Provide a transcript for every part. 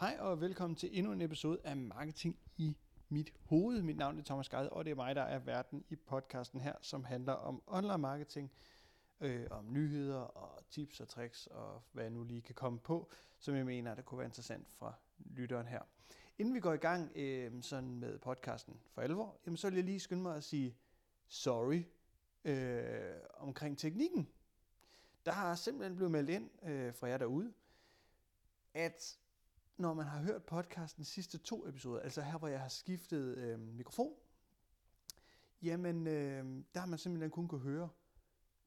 Hej og velkommen til endnu en episode af Marketing i mit hoved. Mit navn er Thomas Gade, og det er mig, der er verden i podcasten her, som handler om online marketing, øh, om nyheder og tips og tricks og hvad jeg nu lige kan komme på, som jeg mener, der kunne være interessant for lytteren her. Inden vi går i gang øh, sådan med podcasten for alvor, jamen, så vil jeg lige skynde mig at sige sorry øh, omkring teknikken. Der har simpelthen blevet meldt ind øh, fra jer derude, at når man har hørt podcasten sidste to episoder, altså her hvor jeg har skiftet øh, mikrofon, jamen øh, der har man simpelthen kun kunne høre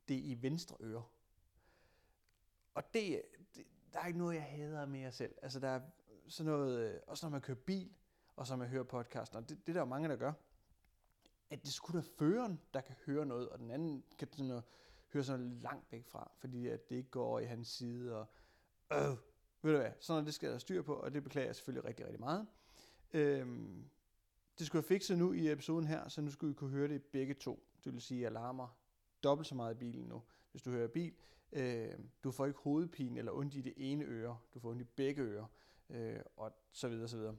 det i venstre øre. Og det, det, der er ikke noget, jeg hader mere selv. Altså der er sådan noget, øh, også når man kører bil, og så man hører podcasten, og det, det er der jo mange, der gør, at det skulle da føreren, der kan høre noget, og den anden kan sådan noget, høre sådan noget langt væk fra, fordi at det ikke går over i hans side, og øh, ved du hvad, sådan noget, det skal der styr på, og det beklager jeg selvfølgelig rigtig, rigtig meget. Øhm, det skulle jeg fikse nu i episoden her, så nu skulle I kunne høre det begge to. Det vil sige, at jeg larmer dobbelt så meget i bilen nu, hvis du hører bil. Øh, du får ikke hovedpine eller ondt i det ene øre, du får ondt i begge ører, øh, og så videre, så videre.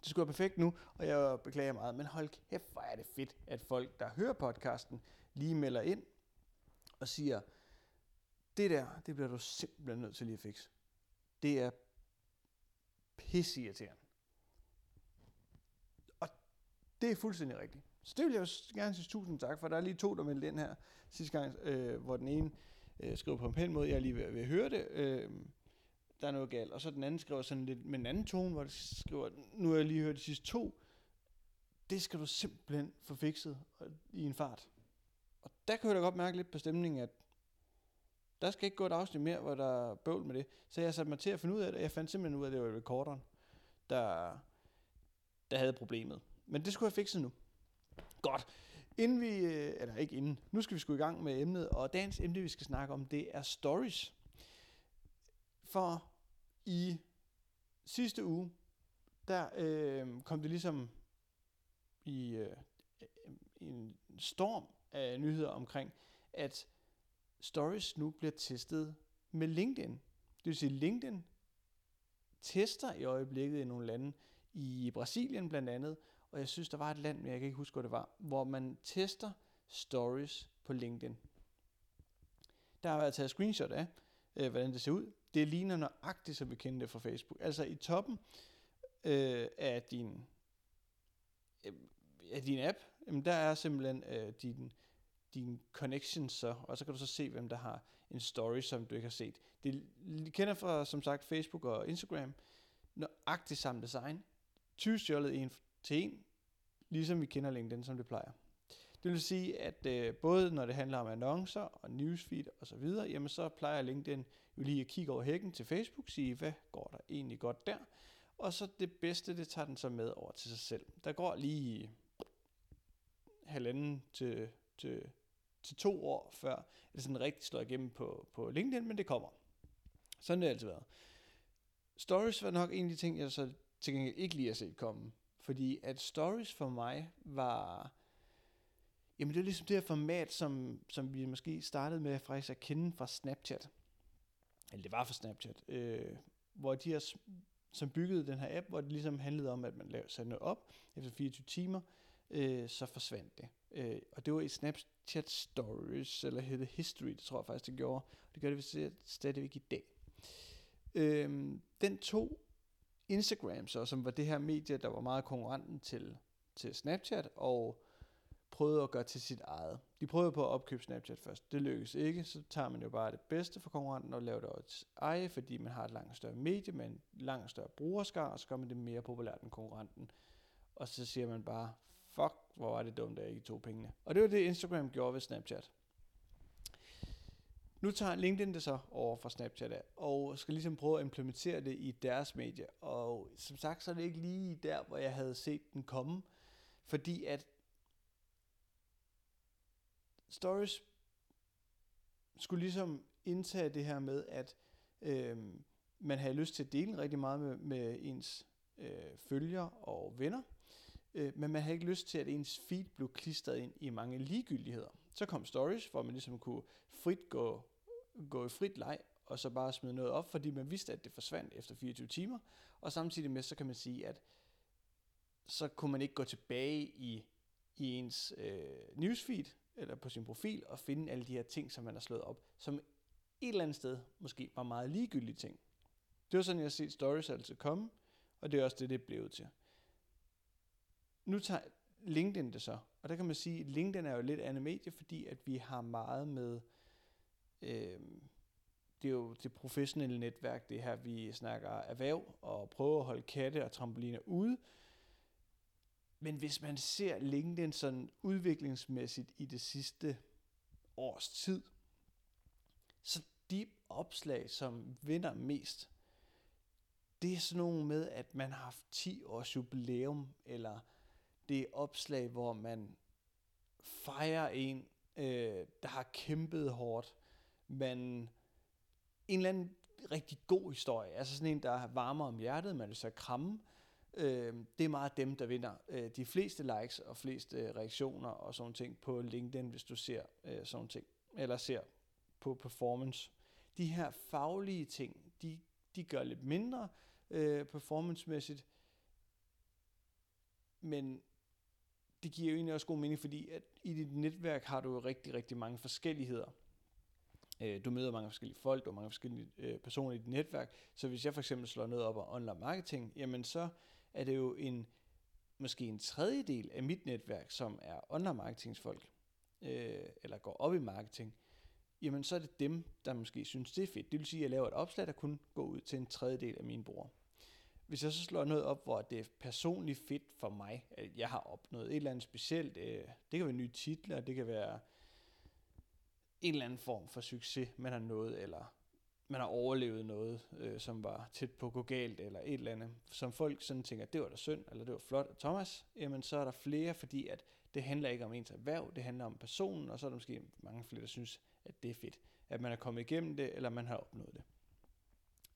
Det skulle være perfekt nu, og jeg beklager meget, men hold kæft, hvor er det fedt, at folk, der hører podcasten, lige melder ind og siger, det der, det bliver du simpelthen nødt til lige at fikse. Det er pissirriterende. Og det er fuldstændig rigtigt. Så det vil jeg også gerne sige tusind tak for. Der er lige to, der meldte ind her sidste gang, øh, hvor den ene øh, skriver på en pæn måde, jeg er lige ved, ved at høre det, øh, der er noget galt. Og så den anden skriver sådan lidt med en anden tone, hvor det skriver, nu har jeg lige hørt de sidste to, det skal du simpelthen få fikset i en fart. Og der kan jeg da godt mærke lidt på stemningen, at der skal ikke gå et afsnit mere, hvor der er bøvl med det. Så jeg satte mig til at finde ud af det, jeg fandt simpelthen ud af, at det var recorderen, der, der havde problemet. Men det skulle jeg fikse nu. Godt. Inden vi, øh, eller ikke inden, nu skal vi sgu i gang med emnet, og dagens emne, vi skal snakke om, det er stories. For i sidste uge, der øh, kom det ligesom i, øh, i en storm af nyheder omkring, at stories nu bliver testet med LinkedIn. Det vil sige, LinkedIn tester i øjeblikket i nogle lande, i Brasilien blandt andet, og jeg synes, der var et land, men jeg kan ikke huske, hvor det var, hvor man tester stories på LinkedIn. Der har været taget screenshot af, øh, hvordan det ser ud. Det ligner nøjagtigt, som vi kender det fra Facebook. Altså i toppen øh, af din øh, af din app, jamen der er simpelthen øh, din, dine connections så, og så kan du så se, hvem der har en story, som du ikke har set. Det kender fra, som sagt, Facebook og Instagram, nøjagtigt samme design, tyvstjålet en til en, ligesom vi kender LinkedIn, som det plejer. Det vil sige, at øh, både når det handler om annoncer og newsfeed og så videre, jamen så plejer LinkedIn jo lige at kigge over hækken til Facebook, sige, hvad går der egentlig godt der? Og så det bedste, det tager den så med over til sig selv. Der går lige halvanden til, til, til to år, før det sådan rigtig slår igennem på, på LinkedIn, men det kommer. Sådan det har det altid været. Stories var nok en af de ting, jeg så til gengæld ikke lige har set komme. Fordi at stories for mig var... Jamen det er ligesom det her format, som, som vi måske startede med faktisk at kende fra Snapchat. Eller det var fra Snapchat. Øh, hvor de her, som byggede den her app, hvor det ligesom handlede om, at man lavede sådan noget op efter 24 timer, øh, så forsvandt det. Øh, og det var i Snapchat Stories, eller hed det History, det tror jeg faktisk, det gjorde. Og det gør det vist stadigvæk i dag. Øhm, den tog Instagram så, som var det her medie, der var meget konkurrenten til, til Snapchat, og prøvede at gøre til sit eget. De prøvede på at opkøbe Snapchat først. Det lykkedes ikke, så tager man jo bare det bedste for konkurrenten og laver det også eje, fordi man har et langt større medie med en langt større brugerskar, og så gør man det mere populært end konkurrenten. Og så siger man bare, fuck, hvor var det dumt, at jeg ikke tog pengene. Og det var det, Instagram gjorde ved Snapchat. Nu tager LinkedIn det så over fra Snapchat af, og skal ligesom prøve at implementere det i deres medie. Og som sagt, så er det ikke lige der, hvor jeg havde set den komme, fordi at Stories skulle ligesom indtage det her med, at øh, man havde lyst til at dele rigtig meget med, med ens øh, følgere og venner, Øh, men man havde ikke lyst til, at ens feed blev klistret ind i mange ligegyldigheder. Så kom stories, hvor man ligesom kunne frit gå, gå i frit leg og så bare smide noget op, fordi man vidste, at det forsvandt efter 24 timer, og samtidig med, så kan man sige, at så kunne man ikke gå tilbage i, i ens øh, newsfeed, eller på sin profil, og finde alle de her ting, som man har slået op, som et eller andet sted måske var meget ligegyldige ting. Det var sådan, jeg har set stories altid komme, og det er også det, det blev til. Nu tager LinkedIn det så, og der kan man sige, at LinkedIn er jo lidt andet medie, fordi at vi har meget med, øh, det er jo det professionelle netværk, det her, vi snakker erhverv, og prøver at holde katte og trampoliner ude, men hvis man ser LinkedIn sådan udviklingsmæssigt i det sidste års tid, så de opslag, som vinder mest, det er sådan nogle med, at man har haft 10 års jubilæum, eller det er opslag, hvor man fejrer en, øh, der har kæmpet hårdt. Man, en eller anden rigtig god historie, altså sådan en, der varmer om hjertet, man vil så kramme, øh, det er meget dem, der vinder øh, de fleste likes og fleste øh, reaktioner og sådan ting på LinkedIn, hvis du ser øh, sådan ting, eller ser på performance. De her faglige ting, de, de gør lidt mindre øh, performancemæssigt, men det giver jo egentlig også god mening, fordi at i dit netværk har du jo rigtig, rigtig mange forskelligheder. Øh, du møder mange forskellige folk, du har mange forskellige øh, personer i dit netværk, så hvis jeg for eksempel slår noget op om online marketing, jamen så er det jo en måske en tredjedel af mit netværk, som er online marketingsfolk, øh, eller går op i marketing, jamen så er det dem, der måske synes, det er fedt. Det vil sige, at jeg laver et opslag, der kun går ud til en tredjedel af mine brugere. Hvis jeg så slår noget op, hvor det er personligt fedt for mig, at jeg har opnået et eller andet specielt, øh, det kan være nye titler, det kan være en eller anden form for succes, man har nået, eller man har overlevet noget, øh, som var tæt på at gå galt, eller et eller andet, som folk sådan tænker, det var da synd, eller det var flot af Thomas, jamen så er der flere, fordi at det handler ikke om ens erhverv, det handler om personen, og så er der måske mange flere, der synes, at det er fedt, at man er kommet igennem det, eller man har opnået det.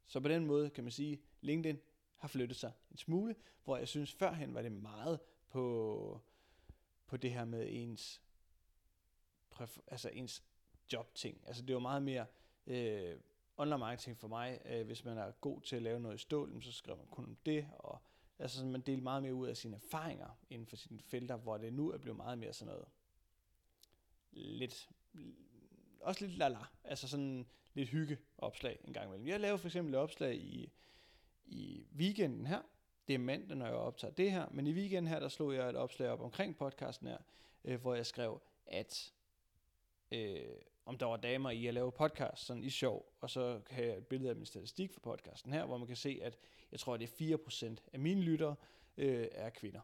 Så på den måde kan man sige, LinkedIn har flyttet sig en smule, hvor jeg synes førhen var det meget på, på det her med ens, altså ens jobting. Altså det var meget mere, øh, online marketing for mig, øh, hvis man er god til at lave noget i stål, så skriver man kun om det, og altså man deler meget mere ud af sine erfaringer inden for sine felter, hvor det nu er blevet meget mere sådan noget lidt, også lidt lala, altså sådan lidt hygge opslag en gang imellem. Jeg laver for eksempel et opslag i, i weekenden her, det er mandag, når jeg optager det her, men i weekenden her, der slog jeg et opslag op omkring podcasten her, øh, hvor jeg skrev, at øh, om der var damer i at lave podcast, sådan i sjov, og så kan jeg et billede af min statistik for podcasten her, hvor man kan se, at jeg tror, at det er 4% af mine lyttere øh, er kvinder.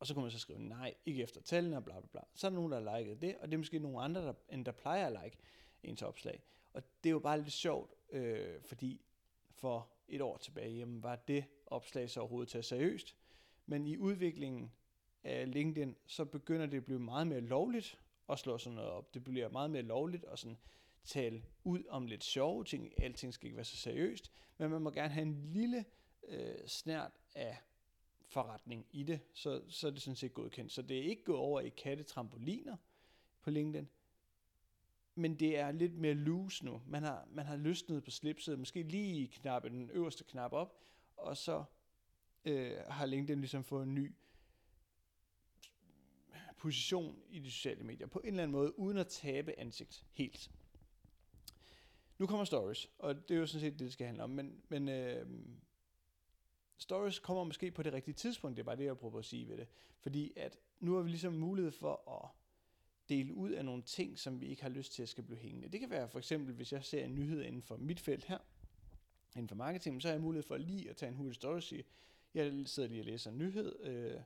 Og så kunne man så skrive, nej, ikke efter tallene, og bla bla bla. Så er der nogen, der har liket det, og det er måske nogle andre, der, end der plejer at like ens opslag. Og det er jo bare lidt sjovt, øh, fordi for et år tilbage, jamen, var det opslag så overhovedet taget seriøst. Men i udviklingen af LinkedIn, så begynder det at blive meget mere lovligt at slå sådan noget op. Det bliver meget mere lovligt at sådan tale ud om lidt sjove ting. Alting skal ikke være så seriøst, men man må gerne have en lille øh, snært af forretning i det, så, så er det sådan set godkendt. Så det er ikke gået over i kattetrampoliner på LinkedIn, men det er lidt mere loose nu. Man har, man har løsnet på slipset, måske lige knappe den øverste knap op, og så øh, har LinkedIn ligesom fået en ny position i de sociale medier på en eller anden måde, uden at tabe ansigt helt. Nu kommer stories, og det er jo sådan set det, det skal handle om, men, men øh, stories kommer måske på det rigtige tidspunkt, det er bare det, jeg prøver at sige ved det. Fordi at nu har vi ligesom mulighed for at dele ud af nogle ting, som vi ikke har lyst til at skal blive hængende. Det kan være for eksempel, hvis jeg ser en nyhed inden for mit felt her, inden for marketing, så har jeg mulighed for lige at tage en hurtig story og sige, jeg sidder lige og læser en nyhed, øh,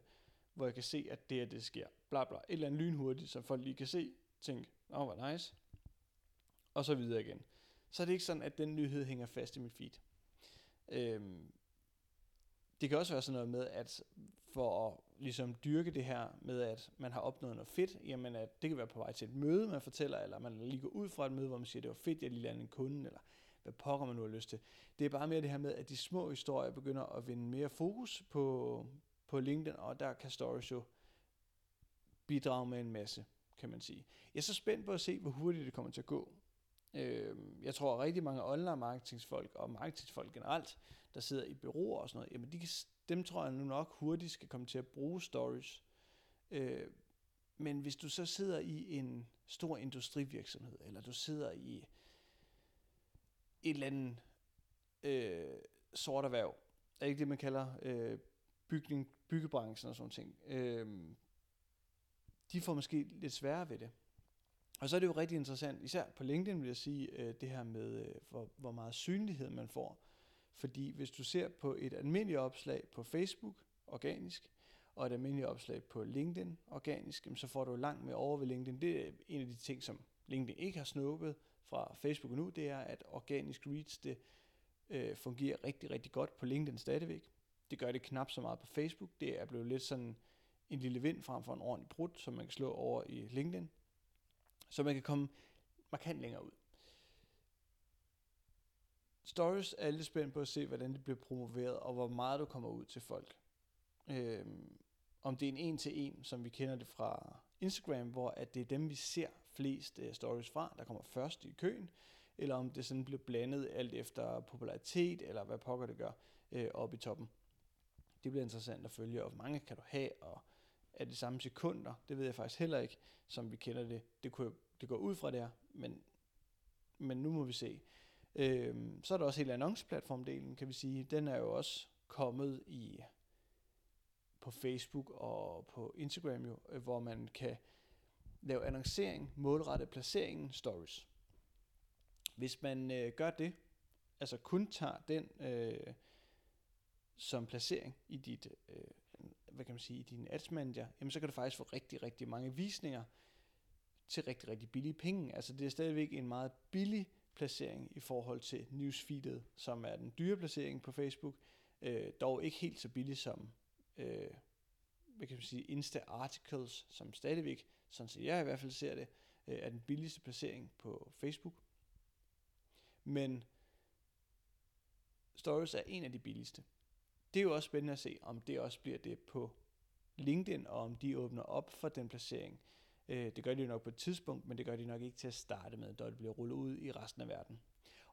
hvor jeg kan se, at det er det sker. Bla bla. Et eller andet lynhurtigt, så folk lige kan se, tænke, åh, oh, hvor nice. Og så videre igen. Så er det ikke sådan, at den nyhed hænger fast i mit feed. Øhm, det kan også være sådan noget med, at for at ligesom dyrke det her med, at man har opnået noget fedt, jamen at det kan være på vej til et møde, man fortæller, eller man lige går ud fra et møde, hvor man siger, det var fedt, jeg lige landede en kunde, eller hvad pokker man nu har lyst til. Det er bare mere det her med, at de små historier begynder at vinde mere fokus på, på LinkedIn, og der kan stories jo bidrage med en masse, kan man sige. Jeg er så spændt på at se, hvor hurtigt det kommer til at gå. Øhm, jeg tror, at rigtig mange online marketingsfolk og marketingsfolk generelt, der sidder i bureauer og sådan noget, jamen de kan, dem tror jeg nu nok hurtigt skal komme til at bruge stories. Øh, men hvis du så sidder i en stor industrivirksomhed, eller du sidder i et eller andet øh, sort erhverv, er ikke det, man kalder øh, bygning, byggebranchen og sådan ting, øh, de får måske lidt sværere ved det. Og så er det jo rigtig interessant, især på LinkedIn vil jeg sige, øh, det her med, øh, hvor, hvor meget synlighed man får. Fordi hvis du ser på et almindeligt opslag på Facebook, organisk, og et almindeligt opslag på LinkedIn, organisk, så får du langt mere over ved LinkedIn. Det er en af de ting, som LinkedIn ikke har snuppet fra Facebook nu, det er, at organisk reach, det øh, fungerer rigtig, rigtig godt på LinkedIn stadigvæk. Det gør det knap så meget på Facebook. Det er blevet lidt sådan en lille vind frem for en ordentlig brud, som man kan slå over i LinkedIn. Så man kan komme markant længere ud. Stories er lidt spændt på at se, hvordan det bliver promoveret, og hvor meget du kommer ud til folk. Øhm, om det er en en-til-en, som vi kender det fra Instagram, hvor at det er dem, vi ser flest uh, stories fra, der kommer først i køen, eller om det sådan bliver blandet alt efter popularitet, eller hvad pokker det gør, øh, op i toppen. Det bliver interessant at følge, og hvor mange kan du have, og er det samme sekunder, det ved jeg faktisk heller ikke, som vi kender det. Det, kunne, det går ud fra der, men, men nu må vi se. Øh, så er der også hele annonceplatformdelen, kan vi sige. Den er jo også kommet i på Facebook og på Instagram jo, øh, hvor man kan lave annoncering, målrettet placeringen, stories. Hvis man øh, gør det, altså kun tager den øh, som placering i dit, øh, hvad kan man sige, i din ads manager, jamen så kan du faktisk få rigtig, rigtig mange visninger til rigtig, rigtig billige penge. Altså det er stadigvæk en meget billig placering i forhold til newsfeedet, som er den dyre placering på Facebook, øh, dog ikke helt så billig som øh, hvad kan man sige, Insta Articles, som stadigvæk, sådan som jeg i hvert fald ser det, øh, er den billigste placering på Facebook. Men Stories er en af de billigste. Det er jo også spændende at se, om det også bliver det på LinkedIn, og om de åbner op for den placering. Øh, det gør de jo nok på et tidspunkt, men det gør de nok ikke til at starte med, da det bliver rullet ud i resten af verden.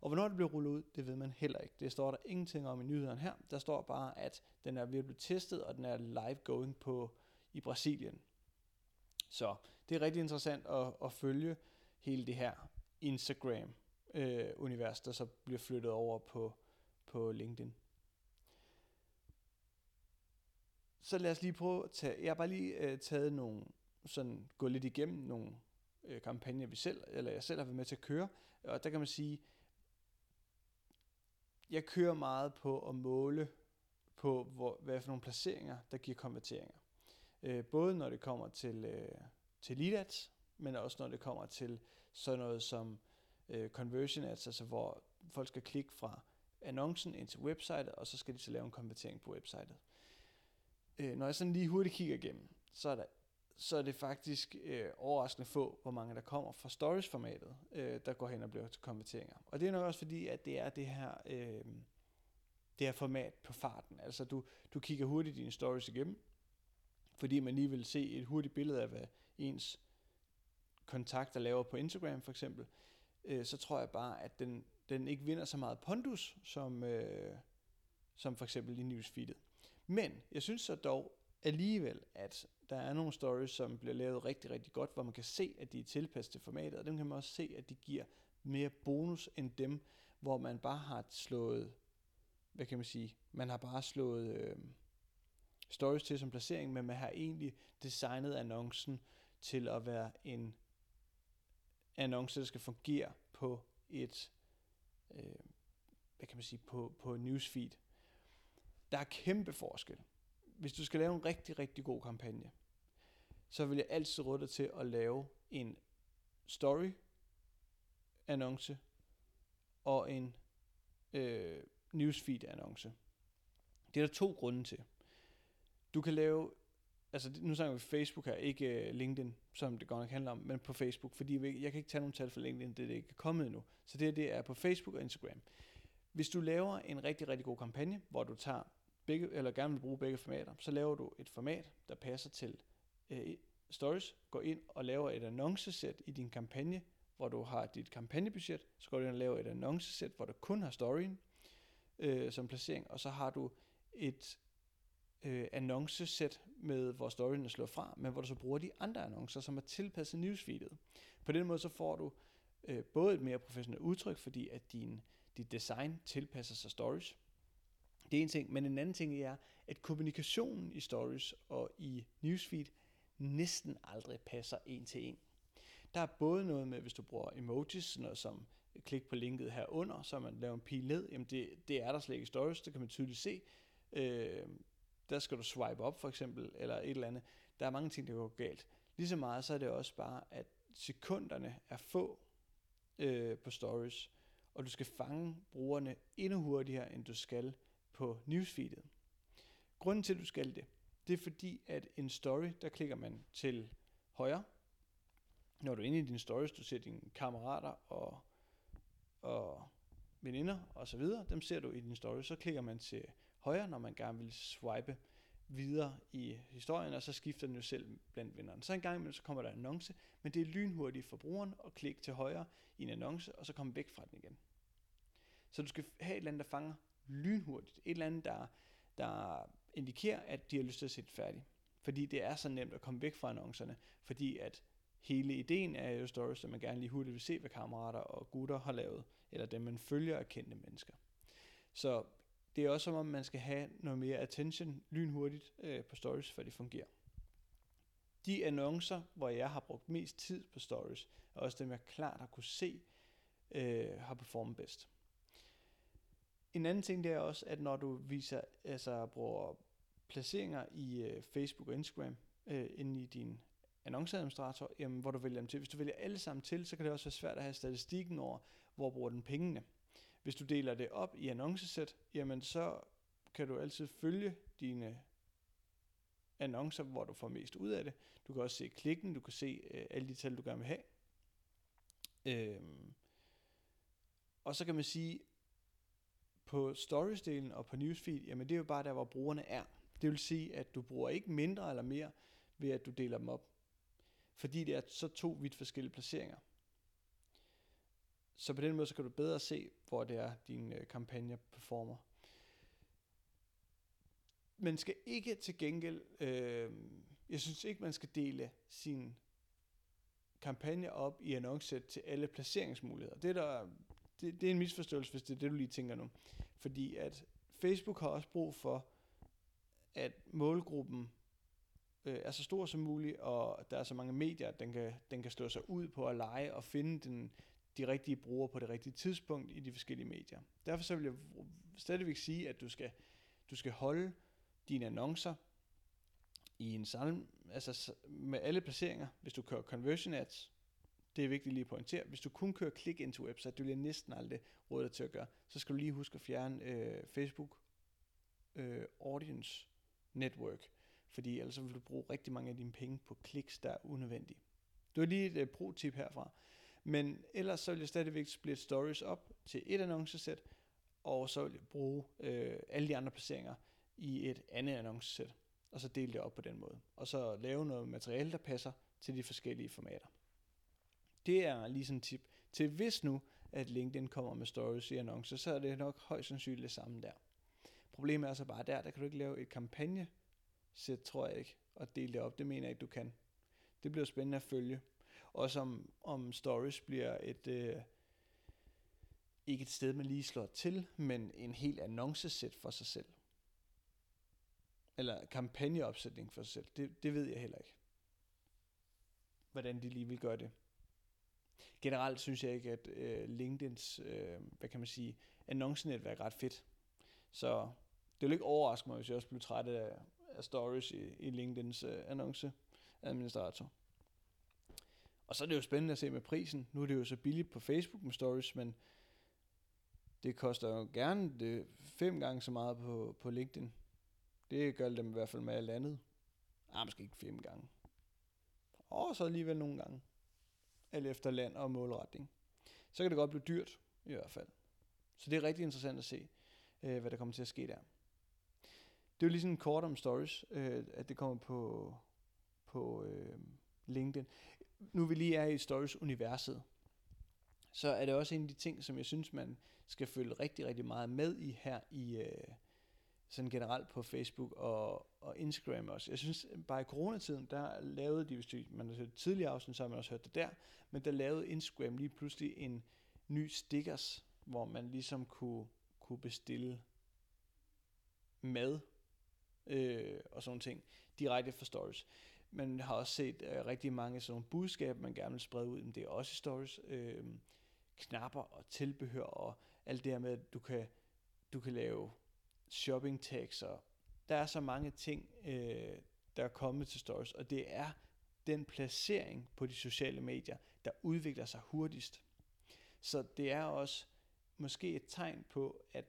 Og hvornår det bliver rullet ud, det ved man heller ikke. Det står der ingenting om i nyhederne her. Der står bare, at den er ved at blive testet, og den er live going på i Brasilien. Så det er rigtig interessant at, at følge hele det her Instagram-univers, øh, der så bliver flyttet over på, på LinkedIn. Så lad os lige prøve at tage, jeg har bare lige øh, taget nogle, sådan gå lidt igennem nogle øh, kampagner, vi selv, eller jeg selv har været med til at køre, og der kan man sige, jeg kører meget på at måle på, hvor, hvad for nogle placeringer, der giver konverteringer. Øh, både når det kommer til, øh, til lead ads, men også når det kommer til sådan noget som øh, conversion ads, altså hvor folk skal klikke fra annoncen ind til websitet, og så skal de så lave en konvertering på websitet. Øh, når jeg sådan lige hurtigt kigger igennem, så er der så er det faktisk øh, overraskende få, hvor mange der kommer fra stories-formatet, øh, der går hen og bliver til konverteringer. Og det er nok også fordi, at det er det her, øh, det her format på farten. Altså du, du kigger hurtigt dine stories igennem, fordi man lige vil se et hurtigt billede af, hvad ens kontakter laver på Instagram for eksempel, øh, så tror jeg bare, at den, den ikke vinder så meget pondus, som, øh, som for eksempel i newsfeedet. Men jeg synes så dog alligevel, at der er nogle stories, som bliver lavet rigtig, rigtig godt, hvor man kan se, at de er tilpasset til formatet, og dem kan man også se, at de giver mere bonus end dem, hvor man bare har slået, hvad kan man sige, man har bare slået øh, stories til som placering, men man har egentlig designet annoncen til at være en annonce, der skal fungere på et, øh, hvad kan man sige, på, på newsfeed. Der er kæmpe forskel. Hvis du skal lave en rigtig, rigtig god kampagne, så vil jeg altid råde dig til at lave en story annonce og en øh, newsfeed annonce. Det er der to grunde til. Du kan lave, altså nu snakker vi Facebook her, ikke øh, LinkedIn, som det godt nok handler om, men på Facebook, fordi jeg kan ikke tage nogen tal for LinkedIn, det er det ikke kommet endnu. Så det, det er på Facebook og Instagram. Hvis du laver en rigtig, rigtig god kampagne, hvor du tager begge, eller gerne vil bruge begge formater, så laver du et format, der passer til øh, stories, går ind og laver et annoncesæt i din kampagne, hvor du har dit kampagnebudget, så går du ind og laver et annoncesæt, hvor du kun har storyen øh, som placering, og så har du et øh, annoncesæt med, hvor storyen er slået fra, men hvor du så bruger de andre annoncer, som er tilpasset newsfeedet. På den måde så får du øh, både et mere professionelt udtryk, fordi at din, dit design tilpasser sig stories. Det er en ting, men en anden ting er, at kommunikationen i stories og i newsfeed næsten aldrig passer en til en. Der er både noget med, hvis du bruger emojis, sådan noget som klik på linket herunder, så man laver en pil ned, jamen det, det er der slet ikke i stories, det kan man tydeligt se. Øh, der skal du swipe op for eksempel, eller et eller andet. Der er mange ting, der går galt. Ligeså meget, så er det også bare, at sekunderne er få øh, på stories, og du skal fange brugerne endnu hurtigere, end du skal på newsfeedet. Grunden til, at du skal det, det er fordi, at en story, der klikker man til højre. Når du er inde i din stories, du ser dine kammerater og, og veninder og så videre, dem ser du i din story, så klikker man til højre, når man gerne vil swipe videre i historien, og så skifter den jo selv blandt vennerne. Så en gang imellem, så kommer der en annonce, men det er lynhurtigt for brugeren at klikke til højre i en annonce, og så komme væk fra den igen. Så du skal have et eller andet, der fanger lynhurtigt. Et eller andet, der, der indikerer, at de har lyst til at se det færdigt. Fordi det er så nemt at komme væk fra annoncerne, fordi at hele ideen er jo stories, at man gerne lige hurtigt vil se, hvad kammerater og gutter har lavet, eller dem man følger af kendte mennesker. Så det er også som om, man skal have noget mere attention lynhurtigt øh, på stories, for det fungerer. De annoncer, hvor jeg har brugt mest tid på stories, er også dem, jeg klart har kunne se, øh, har performet bedst. En anden ting det er også, at når du viser, altså bruger placeringer i øh, Facebook og Instagram øh, inde i din annonceadministrator, jamen, hvor du vælger dem til. Hvis du vælger alle sammen til, så kan det også være svært at have statistikken over, hvor bruger den pengene. Hvis du deler det op i annoncesæt, jamen så kan du altid følge dine annoncer, hvor du får mest ud af det. Du kan også se klikken, du kan se øh, alle de tal, du gerne vil have. Øhm. Og så kan man sige, på storiesdelen og på newsfeed, jamen det er jo bare der, hvor brugerne er. Det vil sige, at du bruger ikke mindre eller mere ved, at du deler dem op. Fordi det er så to vidt forskellige placeringer. Så på den måde, så kan du bedre se, hvor det er, din øh, kampagne performer. Man skal ikke til gengæld, øh, jeg synes ikke, man skal dele sin kampagne op i annoncesæt til alle placeringsmuligheder. Det, der, det, det er en misforståelse, hvis det er det, du lige tænker nu. Fordi at Facebook har også brug for, at målgruppen øh, er så stor som muligt, og der er så mange medier, at den kan, den kan stå sig ud på at lege og finde den, de rigtige brugere på det rigtige tidspunkt i de forskellige medier. Derfor så vil jeg stadigvæk sige, at du skal, du skal holde dine annoncer i en salm, altså med alle placeringer, hvis du kører conversion ads, det er vigtigt lige at pointere. Hvis du kun kører click into website, det vil jeg næsten aldrig råde dig til at gøre, så skal du lige huske at fjerne øh, Facebook øh, Audience Network, fordi ellers vil du bruge rigtig mange af dine penge på kliks, der er unødvendige. Det var lige et øh, pro-tip herfra. Men ellers så vil jeg stadigvæk splitte stories op til et annoncesæt, og så vil jeg bruge øh, alle de andre placeringer i et andet annoncesæt, og så dele det op på den måde. Og så lave noget materiale, der passer til de forskellige formater. Det er lige sådan en tip til hvis nu, at LinkedIn kommer med stories i annoncer, så er det nok højst sandsynligt det samme der. Problemet er så bare der, der kan du ikke lave et kampagne sæt, tror jeg ikke, og dele det op. Det mener jeg ikke, du kan. Det bliver spændende at følge. Også om, om stories bliver et, øh, ikke et sted, man lige slår til, men en helt annoncesæt for sig selv. Eller kampagneopsætning for sig selv. Det, det ved jeg heller ikke. Hvordan de lige vil gøre det. Generelt synes jeg ikke, at øh, LinkedIns, øh, hvad kan man sige, annoncenetværk er ret fedt. Så det vil ikke overraske mig, hvis jeg også bliver træt af, af stories i, i LinkedIns øh, annonceadministrator. Og så er det jo spændende at se med prisen. Nu er det jo så billigt på Facebook med stories, men det koster jo gerne det fem gange så meget på, på LinkedIn. Det gør dem i hvert fald med alt andet. Ah, måske ikke fem gange. Og så alligevel nogle gange. Alt efter land og målretning. Så kan det godt blive dyrt, i hvert fald. Så det er rigtig interessant at se, øh, hvad der kommer til at ske der. Det er jo lige sådan kort om stories, øh, at det kommer på, på øh, LinkedIn nu vi lige er i stories-universet, så er det også en af de ting, som jeg synes, man skal følge rigtig, rigtig meget med i her i øh, sådan generelt på Facebook og, og Instagram også. Jeg synes, bare i coronatiden, der lavede de, hvis man har hørt tidligere afsnit, så har man også hørt det der, men der lavede Instagram lige pludselig en ny stickers, hvor man ligesom kunne, kunne bestille mad øh, og sådan ting direkte fra stories. Man har også set øh, rigtig mange sådan nogle budskaber, man gerne vil sprede ud, men det er også i stories. Øh, knapper og tilbehør og alt det her med, at du kan, du kan lave shopping tags og der er så mange ting, øh, der er kommet til stories, og det er den placering på de sociale medier, der udvikler sig hurtigst. Så det er også måske et tegn på, at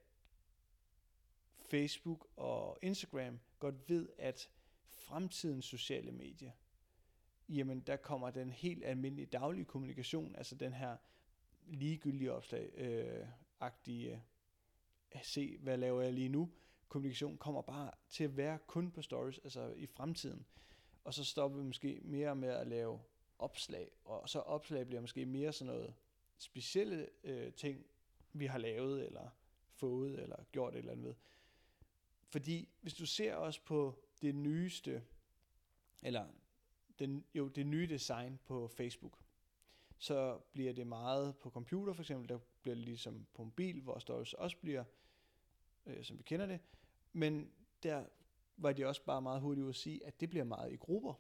Facebook og Instagram godt ved, at fremtidens sociale medier, jamen der kommer den helt almindelige daglige kommunikation, altså den her ligegyldige opslag, øh, agtige, se hvad laver jeg lige nu, kommunikation kommer bare til at være kun på stories, altså i fremtiden. Og så stopper vi måske mere med at lave opslag, og så opslag bliver måske mere sådan noget specielle øh, ting, vi har lavet, eller fået, eller gjort et eller andet ved. Fordi hvis du ser også på det nyeste, eller den, jo, det nye design på Facebook, så bliver det meget på computer for eksempel, der bliver det ligesom på mobil, hvor stories også bliver, øh, som vi kender det, men der var de også bare meget hurtige at sige, at det bliver meget i grupper.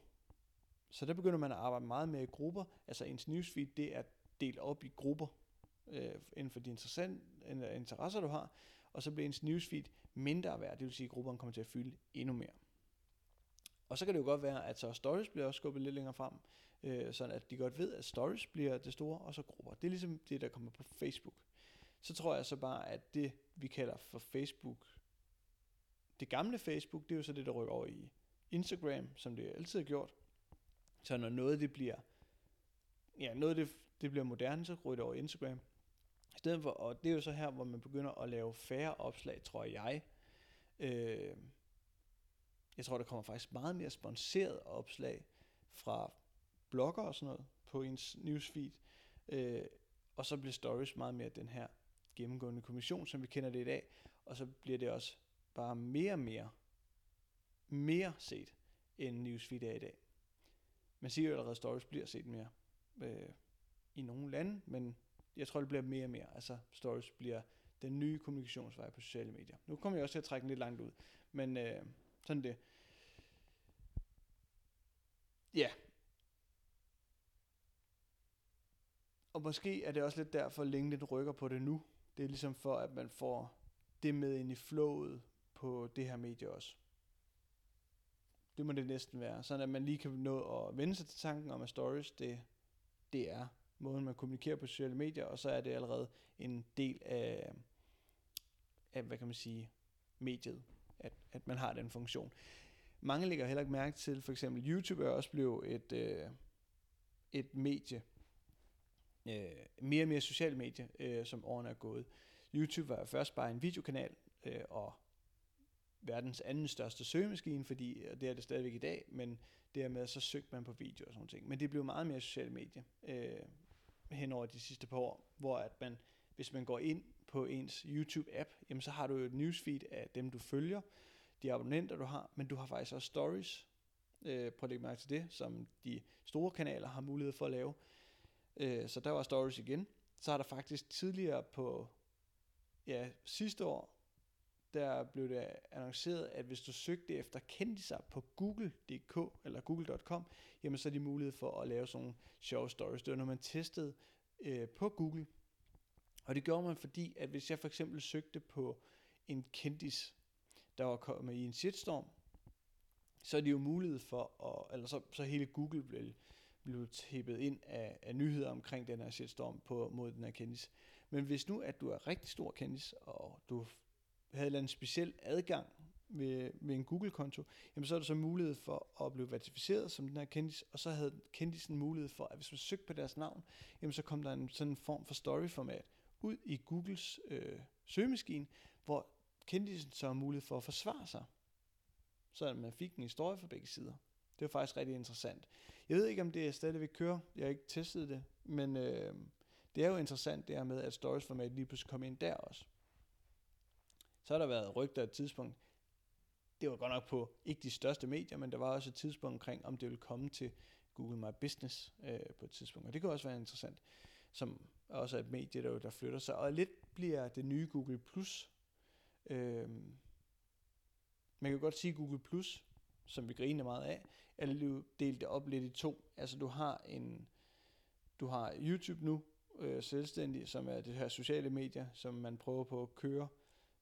Så der begynder man at arbejde meget med i grupper, altså ens newsfeed, det er delt op i grupper, øh, inden for de øh, interesser, du har, og så bliver ens newsfeed mindre værd, det vil sige, at grupperne kommer til at fylde endnu mere. Og så kan det jo godt være, at så stories bliver også skubbet lidt længere frem, øh, sådan at de godt ved, at stories bliver det store, og så grupper. Det er ligesom det, der kommer på Facebook. Så tror jeg så bare, at det, vi kalder for Facebook, det gamle Facebook, det er jo så det, der rykker over i Instagram, som det altid har gjort. Så når noget det bliver, ja, noget det, det bliver moderne, så rykker det over i Instagram. I stedet for, og det er jo så her, hvor man begynder at lave færre opslag, tror jeg. Øh, jeg tror, der kommer faktisk meget mere sponsoreret opslag fra blogger og sådan noget på ens newsfeed. Øh, og så bliver stories meget mere den her gennemgående kommission, som vi kender det i dag. Og så bliver det også bare mere og mere, mere set, end newsfeed er i dag. Man siger jo allerede, at stories bliver set mere øh, i nogle lande, men jeg tror, det bliver mere og mere. Altså, stories bliver den nye kommunikationsvej på sociale medier. Nu kommer jeg også til at trække den lidt langt ud, men øh, sådan det. Ja. Og måske er det også lidt derfor, at LinkedIn rykker på det nu. Det er ligesom for, at man får det med ind i flowet på det her medie også. Det må det næsten være. Sådan at man lige kan nå at vende sig til tanken om, at stories, det, det er måden, man kommunikerer på sociale medier, og så er det allerede en del af, af hvad kan man sige, mediet, at, at man har den funktion. Mange lægger heller ikke mærke til, for eksempel YouTube er også blevet et, øh, et medie, øh, mere og mere sociale medier, øh, som årene er gået. YouTube var først bare en videokanal, øh, og verdens anden største søgemaskine, fordi det er det stadigvæk i dag, men dermed så søgte man på video og sådan ting. Men det blev meget mere sociale medier øh, hen over de sidste par år, hvor at man, hvis man går ind på ens YouTube-app, jamen så har du jo et newsfeed af dem, du følger, de abonnenter, du har, men du har faktisk også stories. Øh, prøv at lægge mærke til det, som de store kanaler har mulighed for at lave. Øh, så der var stories igen. Så har der faktisk tidligere på ja, sidste år, der blev det annonceret, at hvis du søgte efter kendiser på google.dk eller google.com, jamen så er de mulighed for at lave sådan nogle sjove stories. Det var når man testede øh, på Google. Og det gjorde man, fordi at hvis jeg for eksempel søgte på en kendis, der var kommet i en shitstorm, så er det jo mulighed for, at, eller så, så hele Google blev, blev tippet ind af, af nyheder omkring den her shitstorm på, mod den her kendis. Men hvis nu, at du er rigtig stor kendis, og du havde en speciel adgang med, med en Google-konto, jamen så er der så mulighed for at blive verificeret som den her kendis, og så havde kendisen mulighed for, at hvis man søgte på deres navn, jamen så kom der en sådan en form for story-format ud i Googles øh, søgemaskine, hvor kendisen så har mulighed for at forsvare sig, så man fik en historie fra begge sider. Det var faktisk rigtig interessant. Jeg ved ikke, om det stadigvæk kører. Jeg har ikke testet det, men øh, det er jo interessant det her med, at stories-format lige pludselig kom ind der også. Så har der været rygter et tidspunkt, det var godt nok på ikke de største medier, men der var også et tidspunkt omkring, om det ville komme til Google My Business øh, på et tidspunkt. Og det kan også være interessant, som også er et medie, der, der flytter sig. Og lidt bliver det nye Google Plus. Øh, man kan godt sige Google Plus, som vi griner meget af, er delt det op lidt i to. Altså du har en, du har YouTube nu, øh, selvstændig, som er det her sociale medier, som man prøver på at køre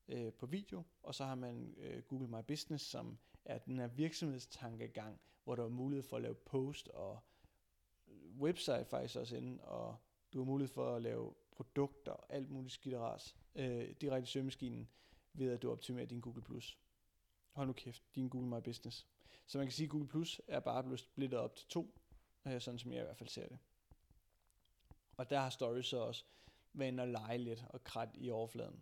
øh, på video, og så har man øh, Google My Business, som er den her virksomhedstankegang, hvor der er mulighed for at lave post og website faktisk også inden, og du har mulighed for at lave produkter og alt muligt skidt og ras øh, direkte i søgemaskinen, ved at du optimerer din Google+. Hold nu kæft, din Google My Business. Så man kan sige, at Google Plus er bare blevet splittet op til to, øh, sådan som jeg i hvert fald ser det. Og der har Stories så også været inde og lege lidt og krat i overfladen.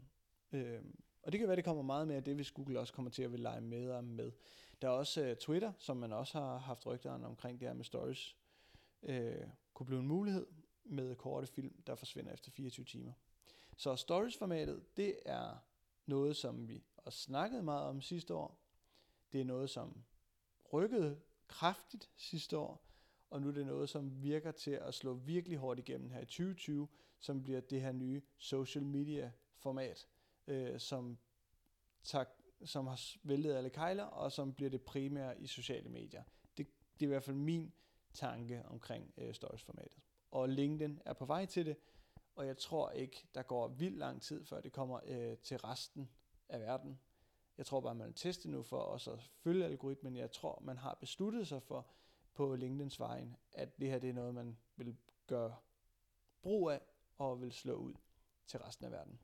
Øh, og det kan være, det kommer meget mere af det, hvis Google også kommer til at vil lege med og med. Der er også øh, Twitter, som man også har haft rygter omkring det her med stories, uh, kunne blive en mulighed med korte film, der forsvinder efter 24 timer. Så stories-formatet, det er noget, som vi også snakkede meget om sidste år. Det er noget, som rykkede kraftigt sidste år, og nu er det noget, som virker til at slå virkelig hårdt igennem her i 2020, som bliver det her nye social media format, øh, som, tager, som har væltet alle kejler, og som bliver det primære i sociale medier. Det, det er i hvert fald min tanke omkring øh, stories-formatet. Og LinkedIn er på vej til det, og jeg tror ikke, der går vildt lang tid, før det kommer øh, til resten af verden. Jeg tror bare, man vil teste nu for også at følge algoritmen. Jeg tror, man har besluttet sig for på LinkedIns vejen, at det her det er noget, man vil gøre brug af og vil slå ud til resten af verden.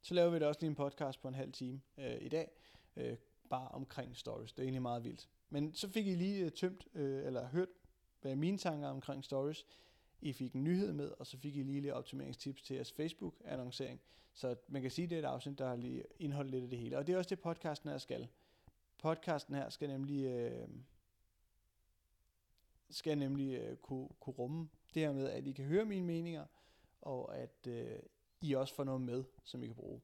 Så laver vi da også lige en podcast på en halv time øh, i dag, øh, bare omkring stories. Det er egentlig meget vildt. Men så fik I lige øh, tømt, øh, eller hørt, hvad mine tanker omkring stories. I fik en nyhed med, og så fik I lige lidt optimeringstips til jeres Facebook-annoncering. Så man kan sige, at det er et afsnit, der har lige indholdt lidt af det hele. Og det er også det, podcasten her skal. Podcasten her skal nemlig, øh, skal nemlig øh, kunne, kunne rumme det her med, at I kan høre mine meninger, og at øh, I også får noget med, som I kan bruge.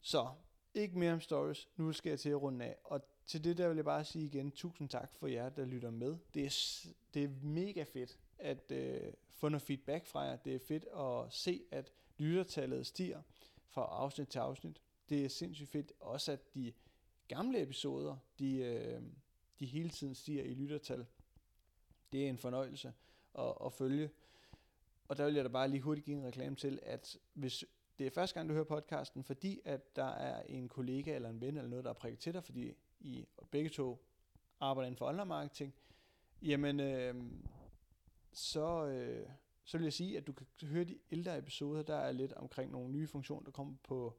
Så, ikke mere om stories. Nu skal jeg til at runde af. Og til det der vil jeg bare sige igen, tusind tak for jer, der lytter med. Det er, det er mega fedt at øh, få noget feedback fra jer. Det er fedt at se, at lyttertallet stiger fra afsnit til afsnit. Det er sindssygt fedt også, at de gamle episoder, de, øh, de hele tiden stiger i lyttertal. Det er en fornøjelse at, at følge. Og der vil jeg da bare lige hurtigt give en reklame til, at hvis det er første gang, du hører podcasten, fordi at der er en kollega eller en ven eller noget, der har prikket til dig, fordi I begge to arbejder inden for online marketing, jamen øh, så, øh, så vil jeg sige, at du kan høre de ældre episoder, der er lidt omkring nogle nye funktioner, der kommer på,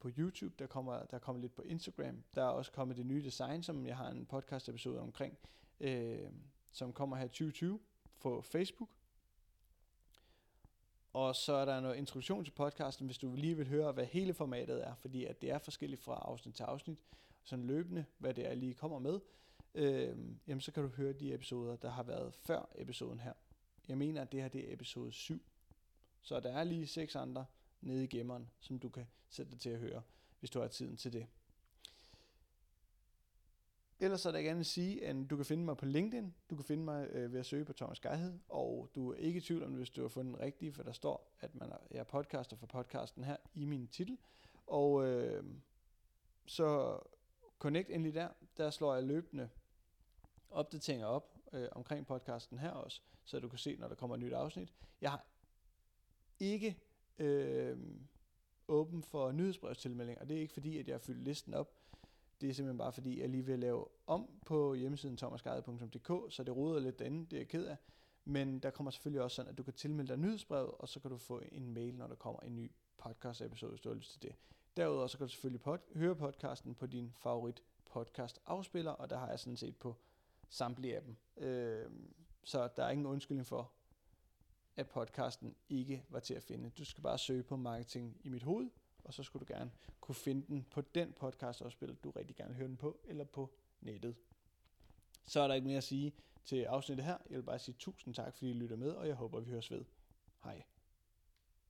på YouTube, der kommer, der kommer lidt på Instagram, der er også kommet det nye design, som jeg har en podcast episode omkring, øh, som kommer her i 2020 på Facebook, og så er der noget introduktion til podcasten, hvis du lige vil høre, hvad hele formatet er, fordi at det er forskelligt fra afsnit til afsnit, sådan løbende, hvad det er lige kommer med, øh, jamen så kan du høre de episoder, der har været før episoden her. Jeg mener, at det her det er episode 7. Så der er lige seks andre nede i gemmeren, som du kan sætte dig til at høre, hvis du har tiden til det. Ellers så er der gerne at sige, at du kan finde mig på LinkedIn. Du kan finde mig øh, ved at søge på Thomas Geihed, og du er ikke i tvivl om, hvis du har fundet den rigtige, for der står, at man er, jeg er podcaster for podcasten her i min titel. Og øh, så connect endelig der. Der slår jeg løbende opdateringer op øh, omkring podcasten her også, så du kan se, når der kommer et nyt afsnit. Jeg har ikke øh, åben for nyhedsbrevstilmelding, og det er ikke fordi, at jeg har fyldt listen op. Det er simpelthen bare fordi, jeg lige vil lave om på hjemmesiden thomasgade.dk, så det roder lidt derinde, det er jeg ked af. Men der kommer selvfølgelig også sådan, at du kan tilmelde dig nyhedsbrevet, og så kan du få en mail, når der kommer en ny podcast episode, hvis du har lyst til det. Derudover så kan du selvfølgelig pod- høre podcasten på din favorit podcast afspiller, og der har jeg sådan set på samtlige af dem. Øh, så der er ingen undskyldning for, at podcasten ikke var til at finde. Du skal bare søge på marketing i mit hoved, og så skulle du gerne kunne finde den på den podcast afspiller, du rigtig gerne vil høre den på, eller på nettet. Så er der ikke mere at sige til afsnittet her. Jeg vil bare sige tusind tak, fordi I lytter med, og jeg håber, vi høres ved. Hej.